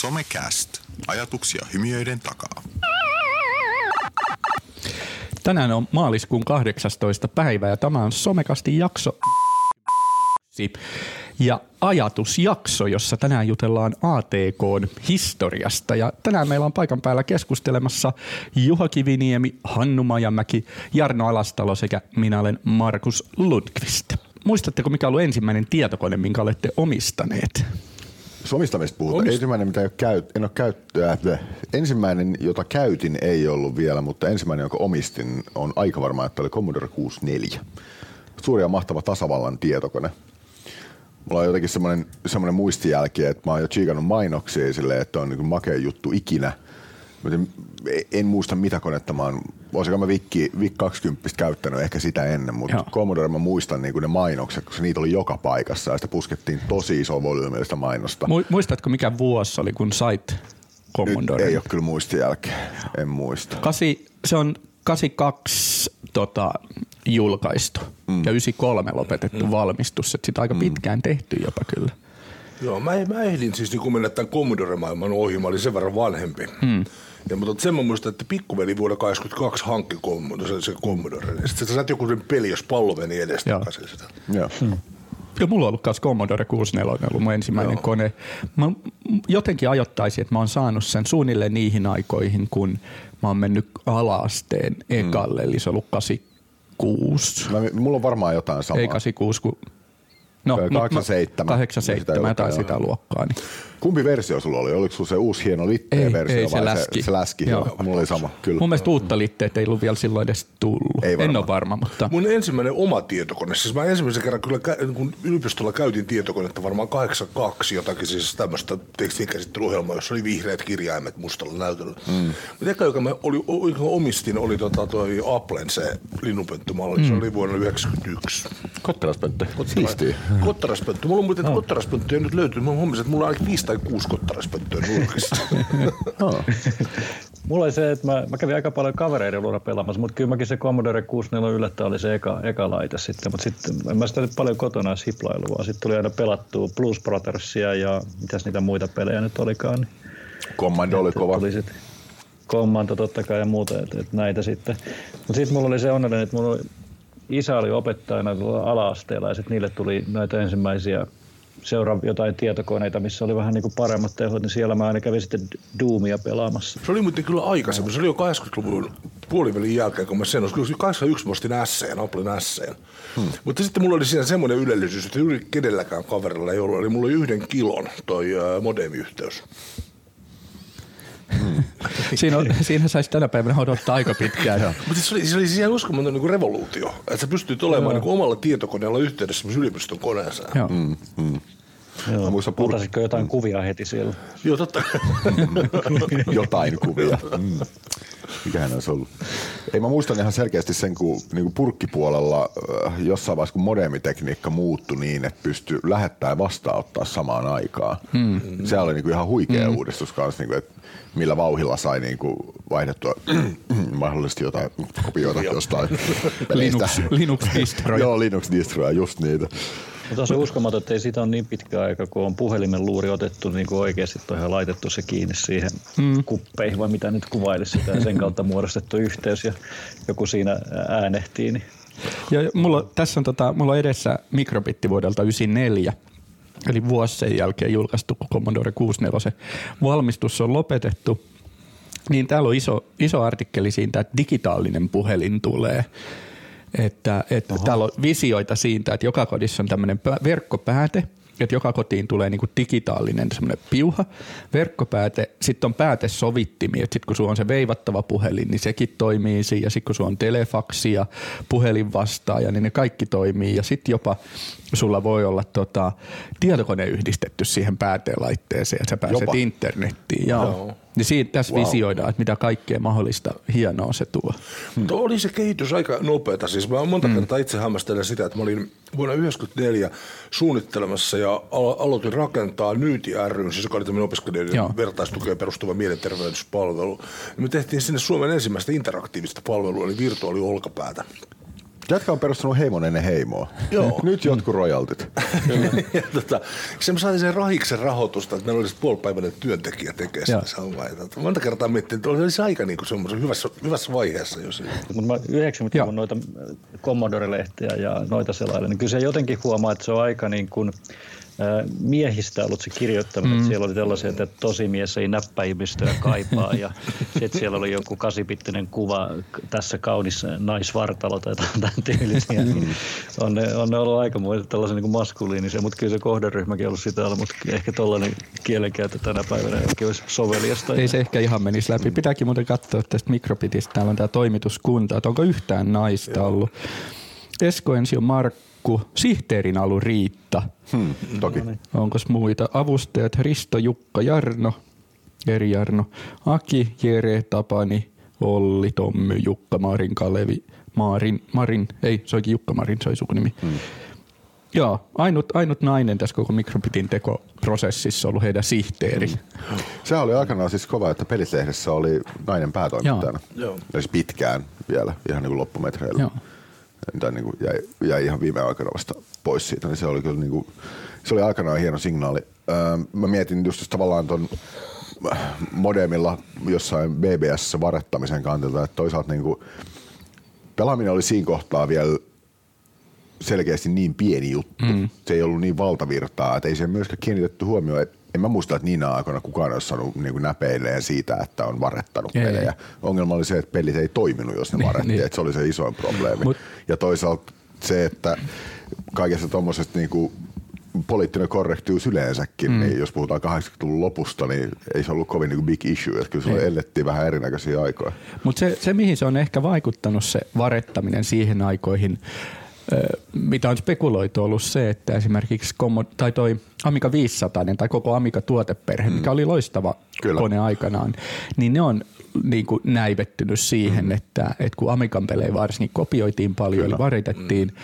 Somecast. Ajatuksia hymiöiden takaa. Tänään on maaliskuun 18. päivä ja tämä on Somekastin jakso ja ajatusjakso, jossa tänään jutellaan ATK historiasta. Ja tänään meillä on paikan päällä keskustelemassa Juha Kiviniemi, Hannu Majamäki, Jarno Alastalo sekä minä olen Markus Lundqvist. Muistatteko, mikä on ollut ensimmäinen tietokone, minkä olette omistaneet? Somistamista puhutaan. Omist... Ensimmäinen, mitä ei käy, en ole käyttöä. Ensimmäinen, jota käytin, ei ollut vielä, mutta ensimmäinen, jonka omistin, on aika varma, että oli Commodore 64. Suuri ja mahtava tasavallan tietokone. Mulla on jotenkin semmoinen, semmoinen muistijälki, että mä oon jo chiikannut mainoksia silleen, että on niin makea juttu ikinä. En muista mitä konetta mä oon, voisiko mä Vikki, Vik 20 käyttänyt ehkä sitä ennen, mutta Joo. Commodore mä muistan niin ne mainokset, koska niitä oli joka paikassa ja sitä puskettiin tosi iso volyymillista mainosta. Muistatko mikä vuosi oli, kun sait Commodore? Nyt ei ole kyllä muistijälkeä, en muista. Kasi, se on 82 tota, julkaistu mm. ja 93 lopetettu mm. valmistus. Että sitä aika mm. pitkään tehty jopa kyllä. Joo, mä, mä ehdin siis niin mennä tämän Commodore-maailman ohi, mä olin sen verran vanhempi. Mm. Ja, mutta sen mä muistan, että pikkuveli vuonna 82 hankki Commodore, se, se Commodore. Ja sitten sä saat joku sen peli, jos pallo meni edestakaisin sitä. Joo. Mm. Ja mulla on ollut myös Commodore 64, ollut mun ensimmäinen Joo. kone. Mä jotenkin ajoittaisin, että mä oon saanut sen suunnilleen niihin aikoihin, kun mä oon mennyt alaasteen ekalle, mm. eli se on ollut 86. Mä, mulla on varmaan jotain samaa. Ei 86, kun No, 87. 87 tai sitä luokkaa. Niin. Kumpi versio sulla oli? Oliko sulla se uusi hieno litteen versio ei, se vai läski. Se, se läski? Joo. Mulla oli sama, kyllä. Mun mielestä uutta litteet ei ollut vielä silloin edes tullut. Ei en ole varma, mutta... Mun ensimmäinen oma tietokone, siis mä ensimmäisen kerran kyllä kun yliopistolla käytin tietokonetta varmaan 82 jotakin siis tämmöistä tekstinkäsittelyohjelmaa, jossa oli vihreät kirjaimet mustalla näytöllä. Mm. Mutta eka, joka mä oli, joka omistin, oli tota toi Applen se linnunpönttömalli. Mm. Se oli vuonna 1991. Kottaraspönttö. Siistiä. Kottaraspönttö. Mulla on muuten, että oh. kottaraspönttöjä nyt löytyy. Mä huomasin, että mulla on ainakin viisi tai kuusi kottaraspönttöä nurkissa. no. Mulla oli se, että mä, mä kävin aika paljon kavereiden luona pelaamassa, mutta kyllä mäkin se Commodore 64 yllättä oli se eka, eka laite sitten. Mutta sitten en mä sitä nyt paljon kotona hiplailu, vaan sitten tuli aina pelattua Blues Brothersia ja mitäs niitä muita pelejä nyt olikaan. Niin Commando oli kova. Tuli sit, Commando totta kai ja muuta, että, että näitä sitten. Mutta sitten mulla oli se onnellinen, että mulla oli, isä oli opettajana ala-asteella ja sitten niille tuli näitä ensimmäisiä seuraa jotain tietokoneita, missä oli vähän niin kuin paremmat tehot, niin siellä mä aina kävin sitten Doomia pelaamassa. Se oli muuten kyllä aikaisemmin. Se oli jo 80-luvun puolivälin jälkeen, kun mä sen ostin. Kyllä 81 mä ostin S'en, Applen S'en. Hmm. Mutta sitten mulla oli siinä semmoinen ylellisyys, että juuri kenelläkään kaverilla ei ollut. Eli mulla oli yhden kilon toi modemiyhteys. Hmm. siinä, on, siinä saisi tänä päivänä odottaa aika pitkään. Mutta se oli, se oli siis ihan uskomaton niin revoluutio, että sä pystyt olemaan niin omalla tietokoneella yhteydessä yliopiston koneeseen. Joo. Mm, mm. Joo. Muistan pur- jotain kuvia heti siellä? Joo, totta. jotain kuvia. Mm. Mikähän olisi ollut? Ei mä muistan ihan selkeästi sen, kun niin kuin purkkipuolella äh, jossain vaiheessa, kun modemitekniikka muuttui niin, että pystyi lähettää ja vastaanottaa samaan aikaan. Hmm. Se oli niin kuin ihan huikea hmm. uudistus kanssa, niin kuin, että millä vauhilla sai niin kuin vaihdettua mahdollisesti jotain kopioita jostain Linux, Linux distroja. Joo, Linux distroja, just niitä. Mutta on se uskomaton, että ei siitä ole niin pitkä aika, kun on puhelimen luuri otettu niin kuin oikeasti tuohon laitettu se kiinni siihen mm. kuppeihin, vai mitä nyt kuvailisi sitä, ja sen kautta muodostettu yhteys ja joku siinä äänehtii. Niin. Ja mulla, tässä on, tota, mulla on edessä mikrobitti vuodelta 94, eli vuosi sen jälkeen julkaistu Commodore 64. Valmistus on lopetettu, niin täällä on iso, iso artikkeli siitä, että digitaalinen puhelin tulee – että, että täällä on visioita siitä, että joka kodissa on tämmöinen verkkopääte, että joka kotiin tulee niinku digitaalinen semmoinen piuha, verkkopääte, sitten on päätesovittimia, että sitten kun sulla on se veivattava puhelin, niin sekin toimii siinä, ja sitten kun sulla on telefaksi ja puhelinvastaaja, niin ne kaikki toimii, ja sitten jopa sulla voi olla tota, tietokone yhdistetty siihen päätelaitteeseen, että sä pääset jopa. internettiin. Joo. Joo. Niin siitä tässä wow. visioidaan, että mitä kaikkea mahdollista hienoa se tuo. Hmm. Tuo oli se kehitys aika nopeata. Siis mä monta hmm. kertaa itse hämmästelen sitä, että mä olin vuonna 1994 suunnittelemassa ja alo- aloitin rakentaa Nyyti ry, siis joka oli tämmöinen opiskelijoiden Joo. vertaistukeen perustuva mielenterveyspalvelu. Ja me tehtiin sinne Suomen ensimmäistä interaktiivista palvelua, eli virtuaaliolkapäätä. Jätkä on perustanut heimon ennen heimoa. Joo. Nyt jotkut rojaltit. ja tota, se me saatiin sen rahiksen rahoitusta, että meillä olisi puolipäiväinen työntekijä tekee sitä. Ja tota, Monta kertaa miettii, että olisi aika niin semmoisen hyvässä, hyvässä vaiheessa. Jos... Mutta mä 90-luvun noita äh, Commodore-lehtiä ja noita selailla, niin kyllä se jotenkin huomaa, että se on aika niin kuin miehistä ollut se kirjoittaminen. Mm. Siellä oli tällaisia, että tosi mies ei näppäimistöä kaipaa ja sitten siellä oli joku kasipittinen kuva tässä kaunis naisvartalo tai jotain tämän tyylisiä. Mm. On, ne, on ne ollut aika tällaisen niin maskuliinisia, mutta kyllä se kohderyhmäkin on ollut sitä mutta ehkä tuollainen kielenkäyttö tänä päivänä ei oikein olisi soveliasta. Ei se ehkä ihan menisi läpi. Pitääkin muuten katsoa tästä mikrobitista. Täällä on tämä toimituskunta, että onko yhtään naista ollut. Esko Ensio Markku, sihteerin alu Riitta. Hmm, toki. Onko muita? Avustajat Risto, Jukka, Jarno, Eri Jarno, Aki, Jere, Tapani, Olli, Tommy, Jukka, Marin, Kalevi, Marin, Marin, ei, se olikin Jukka Marin, se oli sukunimi. Hmm. Joo, ainut, ainut nainen tässä koko mikrobitin tekoprosessissa on ollut heidän sihteeri. Hmm. Se oli aikanaan siis kova, että pelislehdessä oli nainen päätoimittajana. Joo. Ja siis pitkään vielä, ihan niin kuin loppumetreillä. Joo. Tai niin kuin jäi, jäi, ihan viime aikoina vasta pois siitä, niin se oli kyllä niin kuin, se oli aikanaan hieno signaali. Öö, mä mietin just tavallaan ton modemilla jossain BBS varettamisen kantilta, että toisaalta niin kuin, pelaaminen oli siinä kohtaa vielä selkeästi niin pieni juttu. Mm. Se ei ollut niin valtavirtaa, että ei siihen myöskään kiinnitetty huomioon. Et en mä muista, että niinä aikoina kukaan olisi saanut niin näpeilleen siitä, että on varettanut Ei. pelejä. Ongelma oli se, että pelit ei toiminut, jos ne Niin, varettiin. niin. Että se oli se isoin probleemi. Mut- ja toisaalta se, että kaikessa tuommoisesta niin poliittinen korrektius yleensäkin, mm. niin jos puhutaan 80-luvun lopusta, niin ei se ollut kovin niin big issue. Että kyllä se Ei. elettiin vähän erinäköisiä aikoja. Mutta se, se, mihin se on ehkä vaikuttanut se varettaminen siihen aikoihin, mitä on spekuloitu ollut se, että esimerkiksi Commo- tai toi Amiga 500 tai koko Amiga tuoteperhe, mm. mikä oli loistava Kyllä. kone aikanaan, niin ne on niin kuin näivettynyt siihen, mm. että, että kun Amigan pelejä varsinkin kopioitiin paljon, Kyllä. eli varitettiin, mm.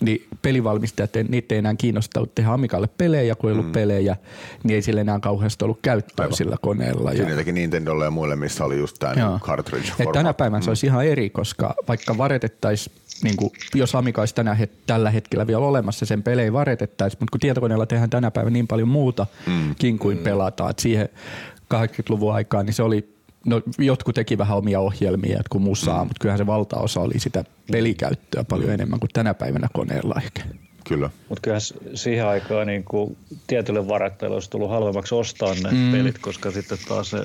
Niin pelivalmistajat, niitä ei enää kiinnostanut tehdä Amigalle pelejä, kun ei ollut mm. pelejä, niin ei sille enää kauheasti ollut käyttöä Aivan. sillä koneella. Siinä teki Nintendolle ja muille, missä oli just tämä niin cartridge Et tänä päivänä se olisi ihan eri, koska vaikka varetettaisiin, niin kuin, jos Amiga olisi tänä het- tällä hetkellä vielä olemassa, sen pelejä varetettaisiin, mutta kun tietokoneella tehdään tänä päivänä niin paljon muutakin kuin pelataan, että siihen 80-luvun aikaan niin se oli, no jotkut teki vähän omia ohjelmia, kun musaa, mutta kyllähän se valtaosa oli sitä pelikäyttöä paljon enemmän kuin tänä päivänä koneella ehkä. Kyllä. Mutta kyllähän siihen aikaan niin kuin tietylle varattajille olisi tullut halvemmaksi ostaa ne mm. pelit, koska sitten taas se,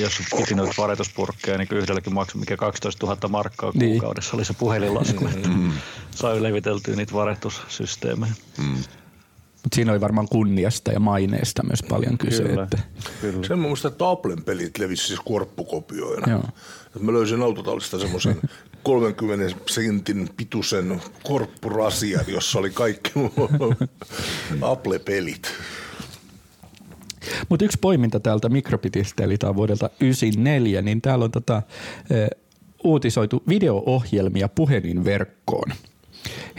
jos piti noita varetuspurkkeja, niin kyllä yhdelläkin maksoi mikä 12 000 markkaa Niin. kuukaudessa oli se puhelinlasku, että sai leviteltyä niitä varetussysteemejä. Mutta siinä oli varmaan kunniasta ja maineesta myös paljon kyse. Kyllä, Että, kyllä. Sen mä muistan, että Applen pelit levisi siis korppukopioina. Joo. Et mä löysin autotallista semmoisen 30 sentin pituisen korppurasian, jossa oli kaikki Apple-pelit. Mutta yksi poiminta täältä Mikrobitistä, eli tämä on vuodelta 94, niin täällä on tota, eh, uutisoitu video-ohjelmia puhelinverkkoon.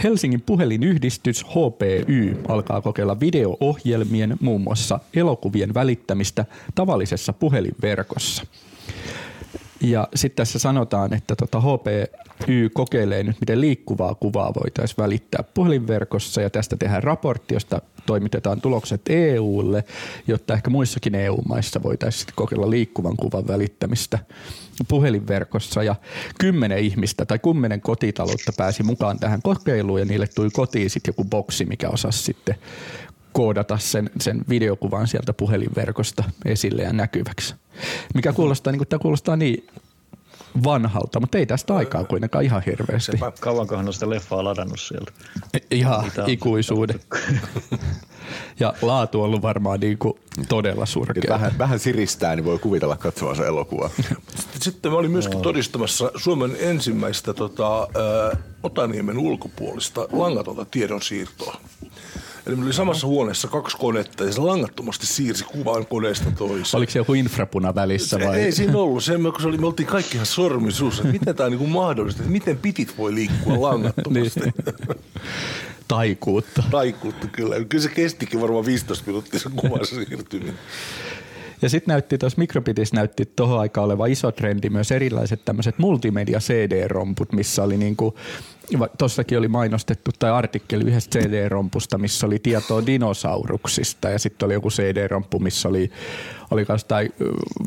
Helsingin puhelinyhdistys HPY alkaa kokeilla video-ohjelmien, muun muassa elokuvien välittämistä tavallisessa puhelinverkossa. Ja sitten tässä sanotaan, että tota HPY kokeilee nyt, miten liikkuvaa kuvaa voitaisiin välittää puhelinverkossa ja tästä tehdään raportti, josta toimitetaan tulokset EUlle, jotta ehkä muissakin EU-maissa voitaisiin kokeilla liikkuvan kuvan välittämistä puhelinverkossa ja kymmenen ihmistä tai kymmenen kotitaloutta pääsi mukaan tähän kokeiluun ja niille tuli kotiin sitten joku boksi, mikä osasi sitten koodata sen, sen videokuvan sieltä puhelinverkosta esille ja näkyväksi. Mikä kuulostaa, niin kuin, tämä kuulostaa niin vanhalta, mutta ei tästä aikaa kuitenkaan ihan hirveästi. Sepä. Kauankohan on sitä leffaa ladannut sieltä? Ihan Mitä on ikuisuuden. ja laatu on ollut varmaan niin kuin todella surkea. vähän, vähän siristää, niin voi kuvitella katsovansa elokuvaa. Sitten mä olin myöskin todistamassa Suomen ensimmäistä tota, ä, Otaniemen ulkopuolista langatonta tiedonsiirtoa. Eli meillä oli samassa huoneessa kaksi konetta ja se langattomasti siirsi kuvan koneesta toiseen. Oliko se joku infrapuna välissä vai? Ei, ei siinä ollut. Se, kun se oli, me oltiin kaikki ihan sormisuussa, että miten tämä on niin mahdollista, että miten pitit voi liikkua langattomasti. Niin. Taikuutta. Taikuutta kyllä. Kyllä se kestikin varmaan 15 minuuttia se kuvan siirtyminen. Ja sitten näytti tuossa Microbitis näytti tuohon aikaan oleva iso trendi myös erilaiset tämmöiset multimedia CD-romput, missä oli niinku, tuossakin oli mainostettu tai artikkeli yhdestä CD-rompusta, missä oli tietoa dinosauruksista ja sitten oli joku CD-romppu, missä oli oli tai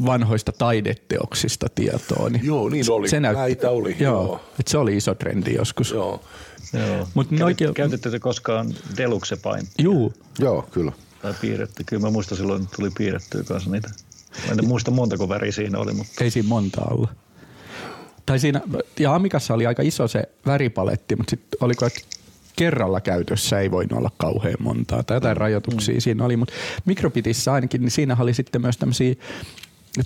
vanhoista taideteoksista tietoa. Niin joo, niin oli. Se näytti, Näitä oli. Joo, joo. Et se oli iso trendi joskus. Joo. joo. Mut Käytit, oikein... Käytitte koskaan Deluxe Paint? Joo. Joo, kyllä. Tai piirretty. Kyllä mä muistan silloin tuli piirrettyä kanssa niitä. Mä en muista montako väri siinä oli, mutta... Ei siinä monta olla. Tai siinä, ja Amikassa oli aika iso se väripaletti, mutta sitten oliko, että kerralla käytössä ei voinut olla kauhean montaa tai jotain mm. rajoituksia mm. siinä oli, mutta Microbitissä ainakin, niin siinä oli sitten myös tämmöisiä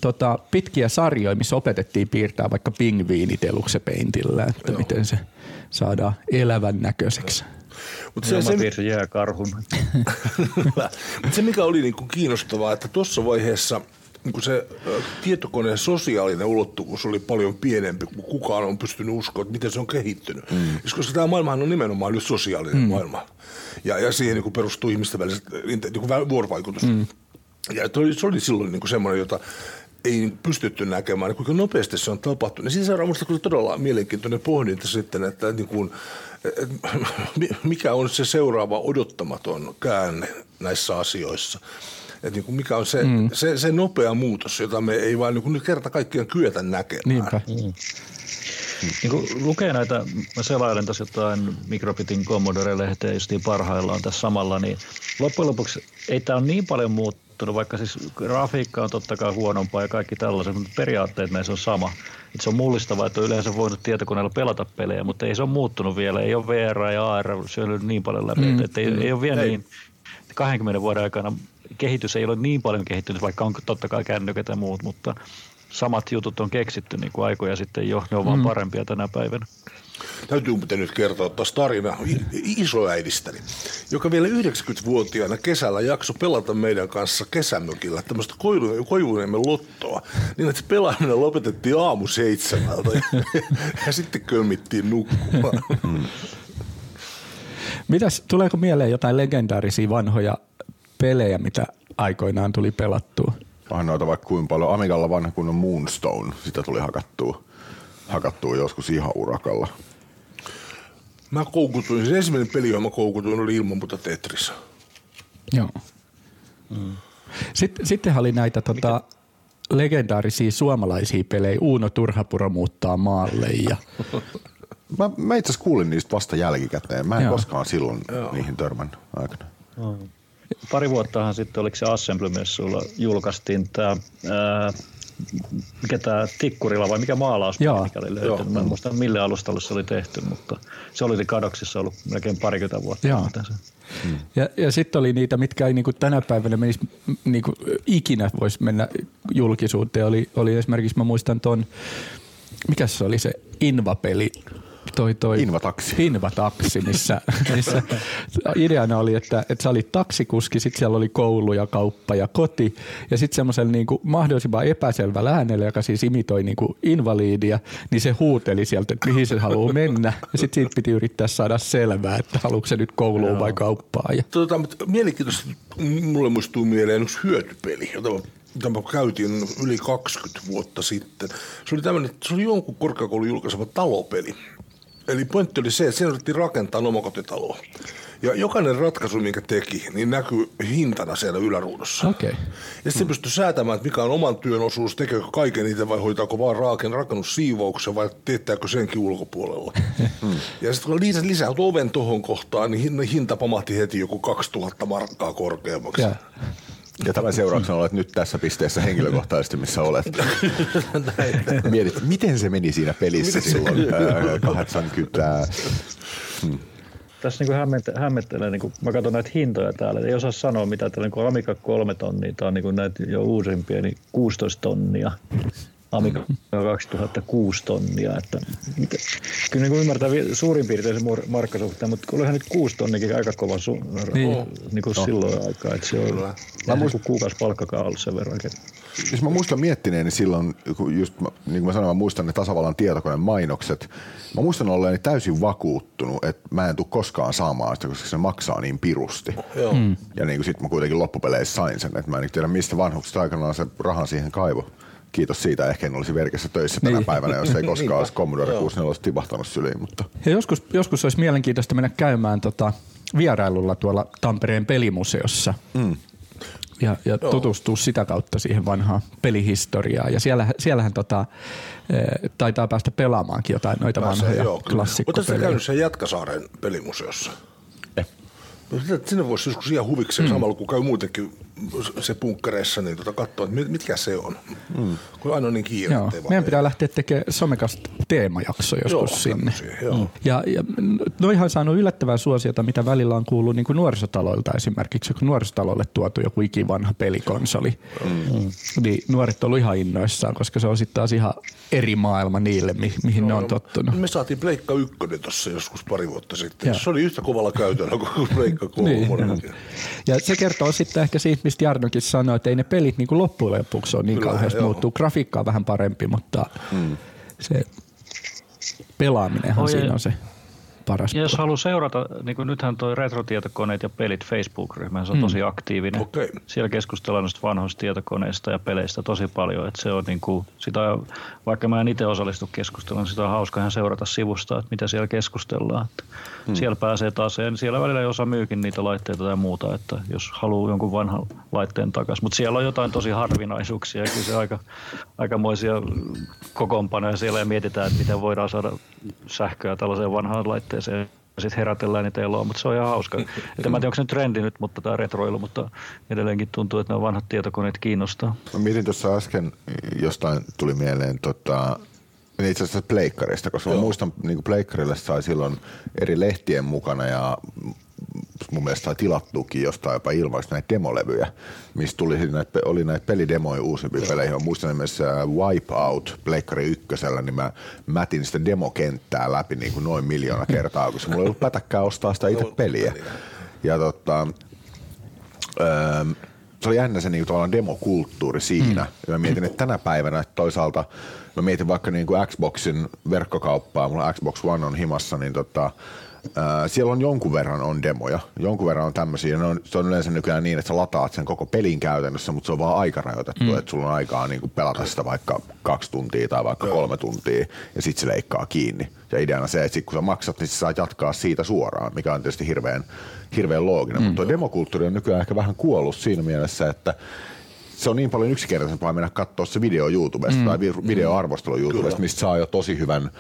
tota, pitkiä sarjoja, missä opetettiin piirtää vaikka pingviinit eluxepeintillä, että Joo. miten se saadaan elävän näköiseksi. Mutta se, se, se jääkarhun. Mutta se mikä oli niinku kiinnostavaa, että tuossa vaiheessa – niin se tietokoneen sosiaalinen ulottuvuus oli paljon pienempi kuin kukaan on pystynyt uskoa, että miten se on kehittynyt. Mm. Koska tämä maailmahan on nimenomaan nyt sosiaalinen mm. maailma. Ja, ja siihen niin perustuu ihmisten väliset niin vuorovaikutus. Mm. Ja se oli silloin niin semmoinen, jota ei pystytty näkemään, niin kuinka nopeasti se on tapahtunut. Siinä seuraa minusta todella mielenkiintoinen pohdinta sitten, että niin kuin, mikä on se seuraava odottamaton käänne näissä asioissa. Että niin kuin mikä on se, mm. se, se nopea muutos, jota me ei vaan niin kuin nyt kerta kaikkiaan kyetä näkemään. Niinpä. Mm. Niin kun lukee näitä, mä selailen tässä jotain Microbitin Commodore-lehteä justiin parhaillaan tässä samalla, niin loppujen lopuksi ei tämä ole niin paljon muuttunut, vaikka siis grafiikka on totta kai huonompaa ja kaikki tällaiset, mutta periaatteet näissä on sama. Et se on mullistavaa, että on yleensä voinut tietokoneella pelata pelejä, mutta ei se ole muuttunut vielä. Ei ole VR ja AR syönyt niin paljon läpi, mm. että ei, ei ole vielä ei. niin 20 vuoden aikana kehitys ei ole niin paljon kehittynyt, vaikka on totta kai kännykät ja muut, mutta samat jutut on keksitty niin kuin aikoja sitten jo, ne on mm. vaan parempia tänä päivänä. Täytyy muuten nyt kertoa taas tarina isoäidistäni, joka vielä 90-vuotiaana kesällä jakso pelata meidän kanssa kesämökillä tämmöistä koivuniemen lottoa, niin että pelaaminen lopetettiin aamu seitsemältä ja, ja sitten kömmittiin nukkumaan. Mm. Mitäs, tuleeko mieleen jotain legendaarisia vanhoja pelejä, mitä aikoinaan tuli pelattua. Onhan noita vaikka kuinka paljon. Amigalla vanha kunnon Moonstone, sitä tuli hakattua, hakattua joskus ihan urakalla. Mä koukutuin, se ensimmäinen peli, johon mä koukutuin, oli ilman muuta Tetris. Joo. Mm. Sitten, sittenhän oli näitä tota, legendaarisia suomalaisia pelejä. Uuno Turhapuro muuttaa maalle. Ja... mä, mä itse asiassa kuulin niistä vasta jälkikäteen. Mä en Joo. koskaan silloin Joo. niihin törmännyt aikana. Mm. Pari vuottahan sitten, oliko se Assembly-messuilla, julkaistiin tämä mikä tämä Tikkurilla vai mikä maalaus, mikä oli löytynyt. Mä en muista mille alustalle se oli tehty, mutta se oli kadoksissa ollut melkein parikymmentä vuotta. Joo. Hmm. Ja, ja sitten oli niitä, mitkä ei niinku tänä päivänä menisi niinku ikinä voisi mennä julkisuuteen. Oli, oli esimerkiksi, mä muistan ton, mikä se oli se Inva-peli, toi, toi Invataksi. Invataksi, missä, missä ideana oli, että, että sä olit taksikuski, sitten siellä oli koulu ja kauppa ja koti ja sitten semmoisella niin mahdollisimman epäselvä äänellä, joka siis imitoi niin kuin invaliidia, niin se huuteli sieltä, että mihin se haluaa mennä ja sitten siitä piti yrittää saada selvää, että haluatko se nyt kouluun Joo. vai kauppaan. Ja... Tota, mielenkiintoista mulle muistuu mieleen yksi hyötypeli, jota mitä mä käytin yli 20 vuotta sitten. Se oli, tämmöinen, se oli jonkun korkeakoulun julkaisema talopeli. Eli pointti oli se, että siinä yritettiin rakentaa omakotitaloa. Ja jokainen ratkaisu, minkä teki, niin näkyy hintana siellä yläruudussa. Okay. Ja sitten se pystyi säätämään, että mikä on oman työn osuus, tekeekö kaiken niitä vai hoitaako vaan raaken rakennussiivouksen vai teettääkö senkin ulkopuolella. hmm. Ja sitten kun lisä, lisäytyi oven tuohon kohtaan, niin hinta pamahti heti joku 2000 markkaa korkeammaksi. Yeah. Ja tämän seurauksena olet nyt tässä pisteessä henkilökohtaisesti, missä olet. Mietit, miten se meni siinä pelissä silloin 80. Hmm. Tässä niin hämmettelee, niin kuin, mä katson näitä hintoja täällä, ei osaa sanoa mitä täällä, niin Amiga 3 tonnia, tämä on niin kuin näitä jo uusimpia, niin 16 tonnia. Amiga 2006 tonnia. Että, mitä, kyllä niin ymmärtää suurin piirtein se markkasuhteen, mutta olihan nyt 6 tonnikin aika kova su, niin. niin kuin no. silloin aikaa. Että se on vähän kuin kuukausi palkkakaan ollut sen verran. Siis mä muistan miettineeni silloin, kun just mä- niin kuin mä sanoin, mä muistan ne tasavallan tietokoneen mainokset. Mä muistan olleeni täysin vakuuttunut, että mä en tule koskaan saamaan sitä, koska se maksaa niin pirusti. Joo. Mm. Ja niin kuin sit mä kuitenkin loppupeleissä sain sen, että mä en nyt tiedä mistä vanhuksesta aikanaan se rahan siihen kaivo. Kiitos siitä, ehkä en olisi verkessä töissä tänä Niin. päivänä, jos ei koskaan olisi Commodore 64 tipahtanut syliin. Mutta Ja joskus, joskus olisi mielenkiintoista mennä käymään tota vierailulla tuolla Tampereen pelimuseossa. Mm. Ja, ja tutustua sitä kautta siihen vanhaan pelihistoriaan. Ja siellä, siellähän tota, eh, taitaa päästä pelaamaankin jotain noita Pääsee, vanhoja joo, kyllä. Oletko klassikkopelejä. käynyt sen Jätkäsaaren pelimuseossa? Eh. No, sinne voisi joskus ihan huvikseen, mm. samalla kun käy muutenkin se punkkereissa, niin tota katsoa, että mit- mitkä se on. Mm. Kun aina on niin kiire, Joo. Meidän pitää lähteä tekemään somekasta teemajakso joskus Joo, sinne. tämmösiä, joo. Mm. Ja, ja noihan on saanut yllättävää suosiota, mitä välillä on kuullut niin kuin nuorisotaloilta esimerkiksi, kun nuorisotalolle tuotu joku ikivanha pelikonsoli. Mm. Niin nuoret on ollut ihan innoissaan, koska se on sitten taas ihan eri maailma niille, mi- mihin ne on tottunut. Me saatiin Pleikka 1 tuossa joskus pari vuotta sitten. Joo. Se oli yhtä kovalla käytöllä kuin Pleikka 3. Niin. Ja se kertoo sitten ehkä siitä, mistä Jarnokin sanoi, että ei ne pelit niin kuin loppujen lopuksi ole niin Kyllä, kauheasti joo. muuttuu. Grafiikka on vähän parempi, mutta se pelaaminenhan Oi, siinä ja- on se paras Ja jos haluaa seurata, niin kuin nythän toi retrotietokoneet ja pelit Facebook-ryhmä, se on tosi aktiivinen. Okei. Siellä keskustellaan noista vanhoista tietokoneista ja peleistä tosi paljon. Että se on niin kuin, sitä, vaikka mä en itse osallistu keskusteluun, niin sitä on hauska ihan seurata sivusta, että mitä siellä keskustellaan. Että Siellä pääsee taas, ja siellä välillä ei osa myykin niitä laitteita tai muuta, että jos haluaa jonkun vanhan laitteen takaisin. Mutta siellä on jotain tosi harvinaisuuksia ja kyllä se aika, aikamoisia kokoonpanoja siellä ja mietitään, että miten voidaan saada sähköä tällaiseen vanhaan laitteeseen ja sitten herätellään niitä eloa, mutta se on ihan hauska. Että mä en tiedä, onko se nyt trendi nyt, mutta tämä retroilu, mutta edelleenkin tuntuu, että nämä vanhat tietokoneet kiinnostaa. Mä mietin tuossa äsken, jostain tuli mieleen tota, itse asiassa pleikkarista, koska mä muistan niin kuin pleikkarille sai silloin eri lehtien mukana ja mun mielestä sai tilattuukin jostain jopa ilmaisesti näitä demolevyjä, missä tuli näitä, oli näitä pelidemoja uusimpia pelejä. Mä muistan esimerkiksi äh, Wipeout Pleikkari ykkösellä, niin mä mätin sitä demokenttää läpi niin kuin noin miljoona kertaa, koska mulla ei ollut pätäkkää ostaa sitä itse peliä. Ja tota, Öö, se oli jännä se niinku tavallaan demokulttuuri siinä. Mm. Ja mä mietin, että tänä päivänä että toisaalta mä mietin vaikka niinku Xboxin verkkokauppaa, mulla Xbox One on himassa, niin tota, ää, siellä on jonkun verran on demoja, jonkun verran on tämmöisiä. Ne on, se on yleensä nykyään niin, että sä lataat sen koko pelin käytännössä, mutta se on vaan aikarajoitettu, mm. että sulla on aikaa niinku pelata sitä vaikka kaksi tuntia tai vaikka kolme tuntia ja sitten se leikkaa kiinni. Ja ideana se, että sit kun sä maksat, niin sä saat jatkaa siitä suoraan, mikä on tietysti hirveän, hirveän looginen. Mm. Mutta tuo demokulttuuri on nykyään ehkä vähän kuollut siinä mielessä, että se on niin paljon yksinkertaisempaa mennä katsoa se video YouTubesta mm. tai vi- videoarvostelu YouTubesta, mistä saa jo tosi hyvän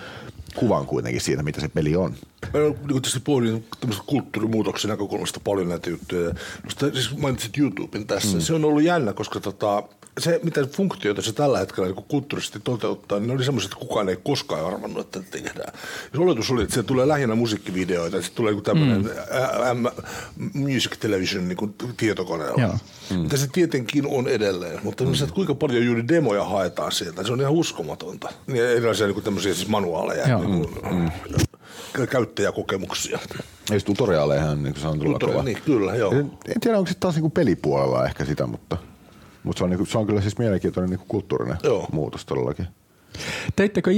kuvan kuitenkin siitä, mitä se peli on. Mä niin tietysti tämmöistä kulttuurimuutoksen näkökulmasta paljon näitä juttuja. Musta, siis mainitsit YouTuben tässä. Mm. Se on ollut jännä, koska tota, se, mitä funktioita se tällä hetkellä niin kulttuurisesti toteuttaa, niin ne oli semmoiset, että kukaan ei koskaan arvannut, että tätä tehdään. Ja se oletus oli, että se tulee lähinnä musiikkivideoita, että se tulee joku tämmöinen mm. music television niin tietokoneella. Joo. Mm. Mitä se tietenkin on edelleen, mutta mm. että kuinka paljon juuri demoja haetaan sieltä, se on ihan uskomatonta. Niin erilaisia niin kuin tämmöisiä siis manuaaleja, Joo. niin kuin, mm. Käyttäjäkokemuksia. Ei se tutoriaalejahan niin se on tullut Tutorial- kova. niin, kyllä, joo. En, en tiedä, onko se taas niin pelipuolella ehkä sitä, mutta, mutta se, on, niin se on kyllä siis mielenkiintoinen niin kulttuurinen Joo. muutos todellakin. Teittekö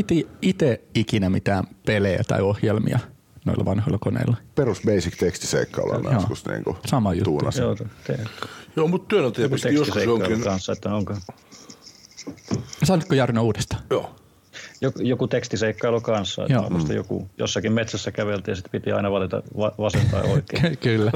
itse ikinä mitään pelejä tai ohjelmia noilla vanhoilla koneilla? Perus basic tekstiseikkailu on Joo. joskus niin kuin Sama juttu. tuunasin. Joo, te, Joo, mutta työnantaja pisti joskus jonkin... kanssa, että onko Saanko Jarno uudestaan? Joo. Joku, joku tekstiseikkailu kanssa. Että Joo. Joo. joku, jossakin metsässä käveltiin ja sitten piti aina valita va- vasen tai oikein. Kyllä.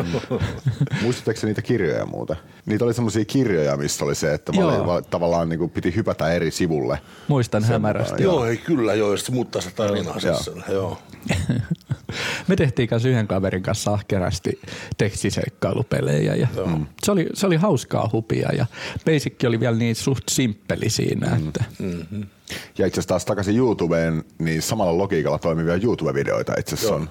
Muistatteko niitä kirjoja muuta? Niitä oli semmoisia kirjoja, missä oli se, että Joo. oli, va- tavallaan niin kuin piti hypätä eri sivulle. Muistan hämärästi. Joo, ei kyllä, joo, ja sitten muuttaa sitä tarinaa Joo. sen, joo. Me tehtiin kanssa yhden kaverin kanssa ahkerasti tekstiseikkailupelejä ja mm. se, oli, se oli hauskaa hupia ja Basic oli vielä niin suht simppeli siinä, että Ja itse asiassa taas takaisin YouTubeen, niin samalla logiikalla toimivia YouTube-videoita itse asiassa on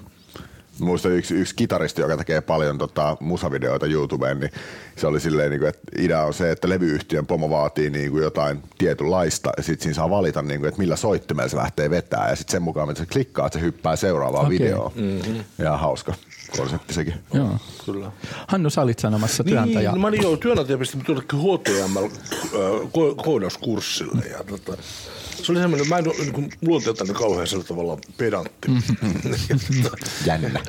Muistan yksi, yksi kitaristi, joka tekee paljon tota, musavideoita YouTubeen, niin se oli silleen, niin kuin, että idea on se, että levyyhtiön pomo vaatii niin kuin jotain tietynlaista ja sitten siinä saa valita, niin kuin, että millä soittimella se lähtee vetää ja sitten sen mukaan, mitä se klikkaa, että se hyppää seuraavaan okay. videoon. Mm-hmm. Ja hauska konsepti sekin. Joo. Kyllä. Hannu, sä olit sanomassa Niin, työntäjä. no mä olin joo, työnantaja pisti mut jonnekin HTML-koodauskurssille. Ja tota, se oli semmoinen, mä en ole niin luonteeltani kauhean sillä tavalla pedantti. Jännä.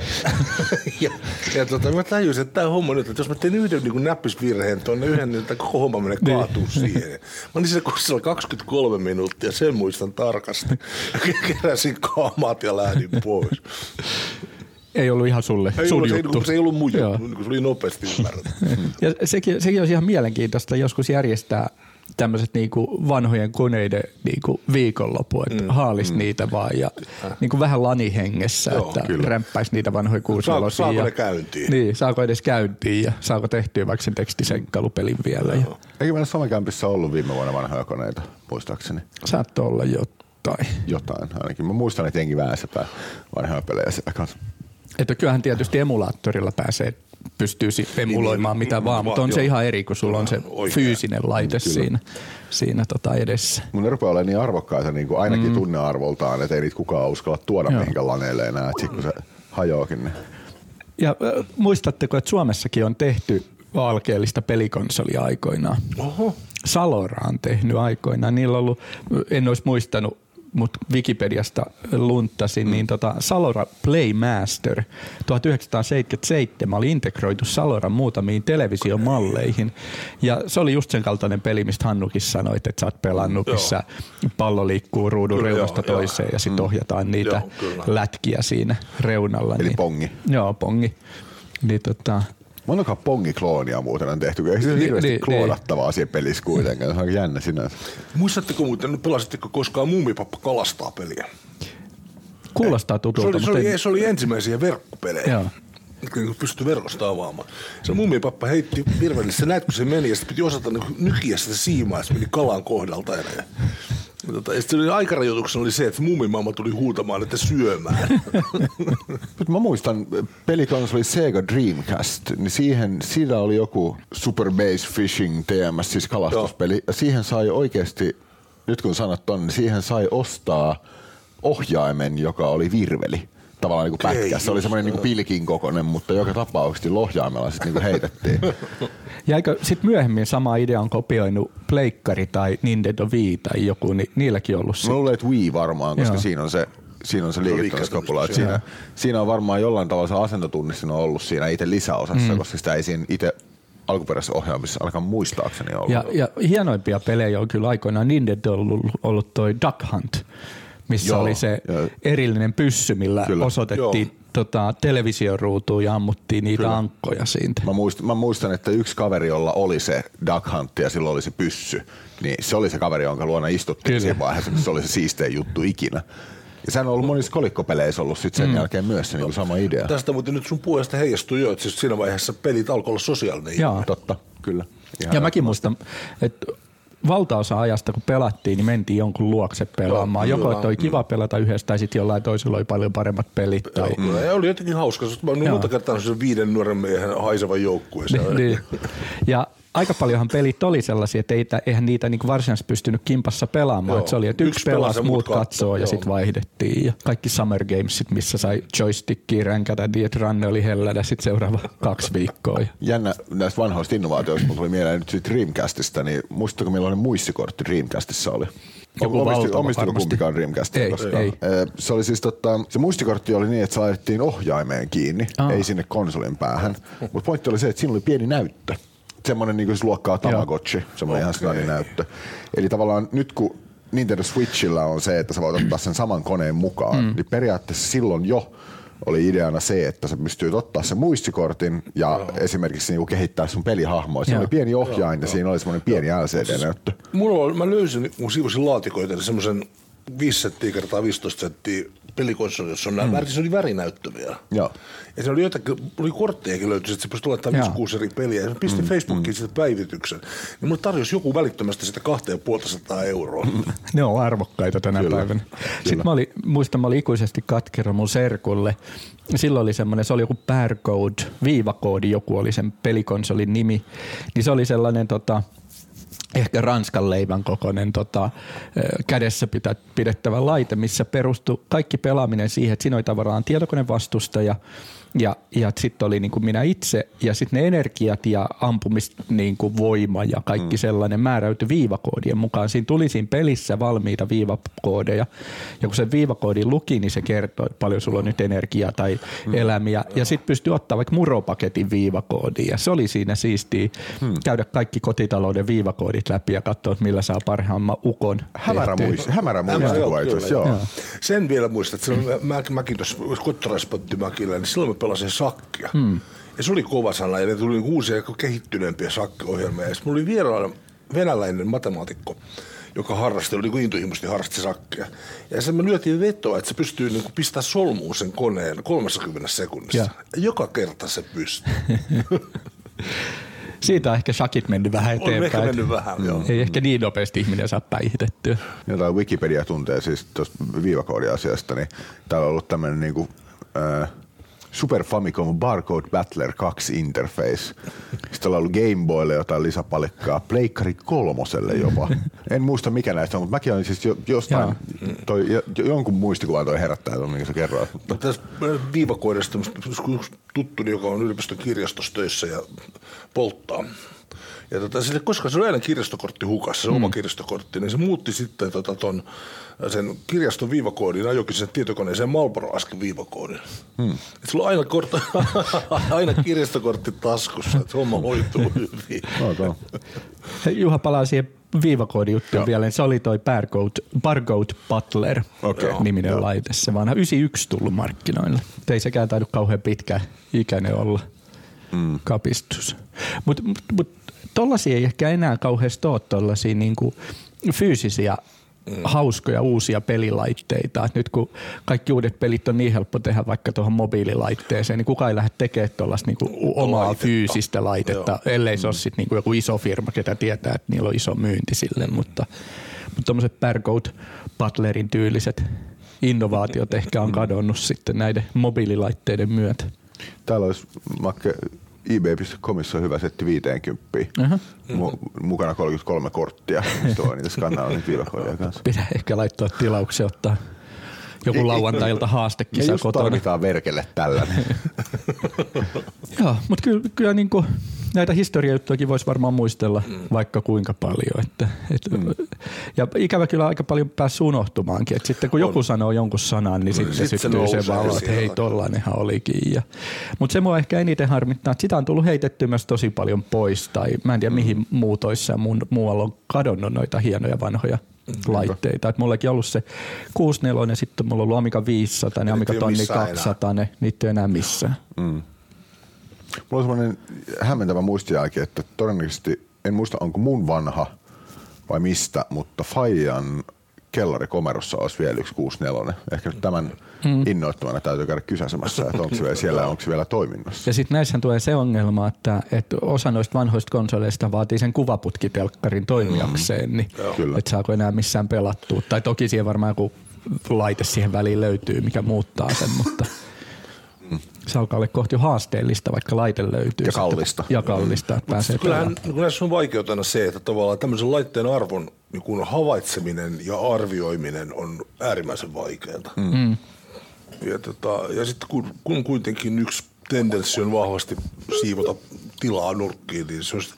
ja, ja tota, mä tajusin, että tämä homma nyt, että jos mä teen yhden niin näppisvirheen tuonne yhden, niin tämä koko homma menee kaatuu siihen. Mä olin siellä kurssilla 23 minuuttia, sen muistan tarkasti. Keräsin kaamat ja lähdin pois. Ei ollut ihan sulle, Ei sun ollut, se, juttu. ei- se ei ollut mun juttu, niin se oli nopeasti ymmärretty. Ja sekin, sekin olisi ihan mielenkiintoista joskus järjestää tämmöiset niinku vanhojen koneiden niinku viikonloppu, että mm, haalis mm. niitä vaan ja niinku vähän lanihengessä, Joo, että kyllä. rämppäisi niitä vanhoja kuusinelosia. saako ja, ne käyntiin? Niin, saako edes käyntiin ja saako tehtyä vaikka sen tekstiseikkailupelin vielä. Ja Eikö meillä somekämpissä ollut viime vuonna vanhoja koneita, muistaakseni? saattoi olla jotain. Jotain ainakin. Mä muistan, että jengi väänsepää vanhoja pelejä siellä kanssa. Että kyllähän tietysti emulaattorilla pääsee pystyy si- emuloimaan niin, mitä niin, vaan, mutta on joo. se ihan eri, kun sulla on se Oikein. fyysinen laite siinä, siinä tota edessä. Mun ne rupeaa olemaan niin arvokkaita niin kuin ainakin mm. tunnearvoltaan, että ei niitä kukaan uskalla tuoda Joo. mihinkään laneille enää. Että kun se hajoakin, niin Ja äh, muistatteko, että Suomessakin on tehty alkeellista pelikonsolia aikoinaan? Oho. Salora on tehnyt aikoinaan. Niillä on ollut, en olisi muistanut, mutta Wikipediasta lunttasin, mm. niin tota Salora Playmaster 1977 oli integroitu Saloran muutamiin televisiomalleihin. Ja se oli just sen kaltainen peli, mistä Hannukin sanoi, että sä oot pelannut, Joo. missä pallo liikkuu ruudun Kyllä, reunasta joo, toiseen ja sitten ohjataan niitä Joo, kyllä. lätkiä siinä reunalla. Eli niin, pongi. Joo, pongi. Niin tota, Montakaan pongikloonia muuten on tehty. Eikö se ole Niin, hirveästi niin, kloonattavaa siinä pelissä kuitenkaan? Se on aika jännä sinänsä. Muistatteko muuten, pelasitteko koskaan Muumipappa kalastaa peliä? kuulostaa Se tutulta, oli, se, oli, en- se oli ensimmäisiä verkkopelejä. Joo. Niin pystyi verkosta avaamaan. Se muumipappa heitti virvelille, sä näit kun se meni ja sitten piti osata niin nykiä sitä siimaa, se meni kalan kohdalta. Ja, tota, ja sitten oli aikarajoituksena oli se, että muumimamma tuli huutamaan, että syömään. Mutta mä muistan pelikonsoli Sega Dreamcast, niin siihen, siinä oli joku Super Base Fishing TMS, siis kalastuspeli. Ja siihen sai oikeasti, nyt kun sanot ton, niin siihen sai ostaa ohjaimen, joka oli virveli. Tavallaan niin kuin pätkä. Se oli semmoinen niin kuin pilkin kokoinen, mutta joka tapauksessa sillä ohjaimella sitten niin heitettiin. Ja eikö sitten myöhemmin sama idea on kopioinut Pleikkari tai Nintendo Wii tai joku, niin niilläkin ollut se. Mä luulen, että Wii varmaan, koska Joo. siinä on se Siinä on se liiketoimiskapula. Siinä, siinä on varmaan jollain tavalla se asentotunnistin on ollut siinä itse lisäosassa, mm. koska sitä ei siinä itse alkuperäisessä ohjaamissa ainakaan muistaakseni ollut. Ja, ja hienoimpia pelejä on kyllä aikoinaan Nintendo ollut, ollut toi Duck Hunt, missä Joo, oli se joo. erillinen pyssy, millä Kyllä. osoitettiin Joo. tota, televisioruutuun ja ammuttiin niitä Kyllä. ankkoja siitä. Mä muistan, mä muistan, että yksi kaveri, jolla oli se Duck Hunt ja silloin oli se pyssy, niin se oli se kaveri, jonka luona istuttiin Kyllä. siinä vaiheessa, se oli se siistein juttu ikinä. Ja sehän on ollut monissa kolikkopeleissä ollut sit sen mm. jälkeen myös se niin sama idea. Tästä muuten nyt sun puheesta heijastuu jo, että siis siinä vaiheessa pelit alkoi olla sosiaalinen. Joo. Totta, kyllä. Ihan Ja mäkin muistan, että valtaosa ajasta kun pelattiin, niin mentiin jonkun luokse pelaamaan. Joo, Joko että oli kiva pelata yhdessä tai sitten jollain toisella oli paljon paremmat pelit. Tai, Joo, ja oli jotenkin hauska. Mä oon monta kertaa viiden nuoren miehen haisevan joukkueeseen. niin. Ja aika paljonhan pelit oli sellaisia, että ei, eihän niitä niinku varsinaisesti pystynyt kimpassa pelaamaan. Joo. Se oli, että yksi, Yksi pelasi, se muut katsoo, ja sitten vaihdettiin. Ja kaikki Summer Gamesit, missä sai joystickia ränkätä, niin että ranne oli hellädä sitten seuraava kaksi viikkoa. Ja Jännä näistä vanhoista innovaatioista, kun tuli mieleen nyt siitä Dreamcastista, niin muistatteko millainen muistikortti Dreamcastissa oli? Joku valtava omistiko kumpikaan Dreamcastia Ei, koskaan? ei. Se oli siis totta, se muistikortti oli niin, että se laitettiin ohjaimeen kiinni, Aa. ei sinne konsolin päähän. Mutta pointti oli se, että siinä oli pieni näyttö. Semmoinen niin luokkaa Tamagotchi, semmoinen ihan sellainen näyttö. Eli tavallaan nyt kun Nintendo Switchillä on se, että sä voit ottaa sen saman koneen mukaan, mm. niin periaatteessa silloin jo oli ideana se, että sä pystyt ottaa sen muistikortin ja Joo. esimerkiksi niinku kehittää sun pelihahmoa. Siinä Joo. oli pieni ohjain ja siinä oli semmoinen pieni LCD-näyttö. Mulla oli, mä löysin, kun siivosin laatikoita, niin semmoisen 5 senttiä kertaa 15 senttiä pelikonsoli, jossa on nämä mm. se oli värinäyttäviä. Joo. Ja se oli jotakin, oli korttejakin löytyi, että se pystyi laittamaan Joo. 5 eri peliä. Ja se pisti mm. Facebookiin mm. sitä päivityksen. Niin mulle tarjosi joku välittömästi sitä 2500 euroa. Ne on arvokkaita tänä Kyllä, päivänä. kyllä. Sitten mä olin, muistan, mä olin ikuisesti katkera mun serkulle. Silloin oli semmoinen, se oli joku Barcode, viivakoodi, joku oli sen pelikonsolin nimi. Niin se oli sellainen tota, ehkä ranskan leivän kokoinen tota, kädessä pitä, pidettävä laite, missä perustui kaikki pelaaminen siihen, että siinä oli tavallaan tietokonevastustaja ja, ja sitten oli niin kuin minä itse ja sitten ne energiat ja ampumis niin kuin voima ja kaikki mm. sellainen määräytyi viivakoodien mukaan. Siinä tuli siinä pelissä valmiita viivakoodeja ja kun sen viivakoodin luki, niin se kertoi, että paljon sulla on nyt energiaa tai mm. elämiä ja sitten pystyi ottaa vaikka muropaketin viivakoodin ja se oli siinä siistiä mm. käydä kaikki kotitalouden viivakoodit läpi ja katsoa, että millä saa parhaamman ukon. Hämärä, tehtyä. muist, hämärä Hämärä, muistikuva joo, kyllä, joo. Sen vielä muistan, että silloin mä, mäkin tuossa Kottaraispönttimäkillä, niin silloin pelasin sakkia. Hmm. Ja se oli kova sana ja ne tuli uusia ja kehittyneempiä sakkiohjelmia. Ja sitten mulla oli vieraana venäläinen matemaatikko, joka harrasti, oli niin intohimoisesti harrasti sakkia. Ja sen me lyötiin vetoa, että se pystyy niin pistämään solmuun sen koneen 30 sekunnissa. Ja. Ja. Joka kerta se pystyy. Siitä on ehkä shakit mennyt vähän On eteenpäin. ehkä mennyt vähän, joo. Ei ehkä niin nopeasti ihminen saa päihitettyä. jotain Wikipedia tuntee siis tuosta viivakoodiasiasta, niin täällä on ollut tämmöinen niinku, äh, Super Famicom Barcode Battler 2 interface. Sitten on ollut Game Boylle jotain lisäpalikkaa, Pleikkari kolmoselle jopa. En muista mikä näistä on, mutta mäkin olin siis jo, jostain, toi, jo, jonkun muistikuvan toi herättää, tuon, minkä sä kerroit. Mutta tässä viivakoidesta yksi tuttuni, joka on yliopiston kirjastossa töissä ja polttaa. Ja tota, sille, koska se oli aina kirjastokortti hukassa, se mm. oma kirjastokortti, niin se muutti sitten tota, ton, sen kirjaston viivakoodin, ajokin sen tietokoneeseen Marlboro askel viivakoodin. Mm. Et sulla on aina, kort, aina kirjastokortti taskussa, että homma hoituu hyvin. okay. Juha palaa siihen viivakoodijuttuun vielä. niin Se oli toi Barcode, Barcode Butler Okei. niminen Joo. laite. Se vanha 91 tullut markkinoille. Ei sekään taidu kauhean pitkä ikäinen olla mm. kapistus. Mutta mut, mut, tollasia ei ehkä enää kauheasti ole tollasia niinku fyysisiä mm. hauskoja uusia pelilaitteita. Et nyt kun kaikki uudet pelit on niin helppo tehdä vaikka tuohon mobiililaitteeseen, niin kukaan ei lähde tekemään tuollaista niinku omaa laitetta. fyysistä laitetta, Joo. ellei se ole sit niinku joku iso firma, ketä tietää, että niillä on iso myynti sille, mutta, mutta tuommoiset Barcode Butlerin tyyliset innovaatiot ehkä on kadonnut sitten näiden mobiililaitteiden myötä. Täällä olisi Makke, ebay.comissa on hyvä setti 50. Aha. Mu- mukana 33 korttia. Mistä voi niitä skannaa niitä viivakoodia kanssa. Pitää ehkä laittaa tilauksia, ottaa joku lauantailta haastekisa just kotona. tarvitaan verkelle tällainen. Joo, mutta kyllä, kyllä niin kuin näitä historiajuttujakin voisi varmaan muistella mm. vaikka kuinka paljon. Että, et, mm. Ja ikävä kyllä aika paljon päässyt unohtumaankin. Et sitten kun on. joku sanoo jonkun sanan, niin sitten Sit sit se syttyy se nousee valo, että hei siellä. tollainenhan olikin. Ja, mutta se mua ehkä eniten harmittaa, että sitä on tullut heitettyä myös tosi paljon pois. Tai mä en tiedä mihin muutoissa ja mun, muualla on kadonnut noita hienoja vanhoja laitteita. Et mullakin on ollut se 64, sitten mulla on ollut Amiga 500, niin Amiga Niitä ei ole 1000 missään 200, ne, niitä ei enää missään. Mulla on semmoinen hämmentävä muistijälki, että todennäköisesti, en muista onko mun vanha vai mistä, mutta Fajan kellarikomerossa olisi vielä yksi 64. Ehkä nyt tämän mm. innoittamana täytyy käydä kysäsemässä, että onko se vielä siellä, onko se vielä toiminnassa. Ja sitten näissähän tulee se ongelma, että, että osa noista vanhoista konsoleista vaatii sen kuvaputkitelkkarin toimijakseen, niin Kyllä. että saako enää missään pelattua. Tai toki siihen varmaan joku laite siihen väliin löytyy, mikä muuttaa sen, mutta se alkaa olla kohti jo haasteellista, vaikka laite löytyy. Ja kallista. Ja kallista, että pääsee Kyllähän kun näissä on vaikeutena se, että tavallaan tämmöisen laitteen arvon niin kun havaitseminen ja arvioiminen on äärimmäisen vaikeaa. Mm. Ja, tota, ja sitten kun, kun kuitenkin yksi tendenssi on vahvasti siivota tilaa nurkkiin, niin se on sit-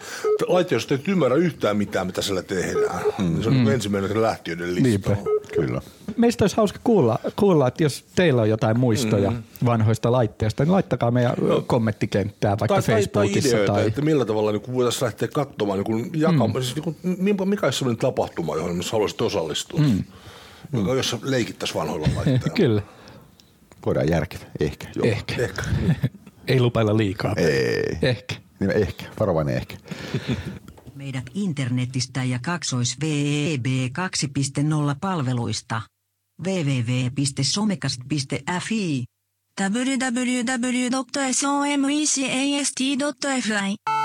laite, jos et ymmärrä yhtään mitään, mitä sillä tehdään, mm. niin se on mm. ensimmäinen lähtiöiden listalla. Kyllä. Meistä olisi hauska kuulla, kuulla, että jos teillä on jotain muistoja mm. vanhoista laitteista, niin laittakaa meidän kommenttikenttään vaikka tai, tai, tai Facebookissa. ideoita, tai, että millä tavalla niin voitaisiin lähteä katsomaan, niin kuin jakamaan, mm. siis, niin kuin, mikä- olisi sellainen tapahtuma, johon haluaisit osallistua, mm. joka, jossa leikittäisiin vanhoilla laitteilla. Kyllä, Voidaan järkeä. Ehkä. Joo. ehkä. Ehkä. Ei lupailla liikaa. Ei. Ehkä. Niin ehkä. Varovainen ehkä. Meidät internetistä ja kaksois VEB 2.0 palveluista. www.somecast.fi www.somecast.fi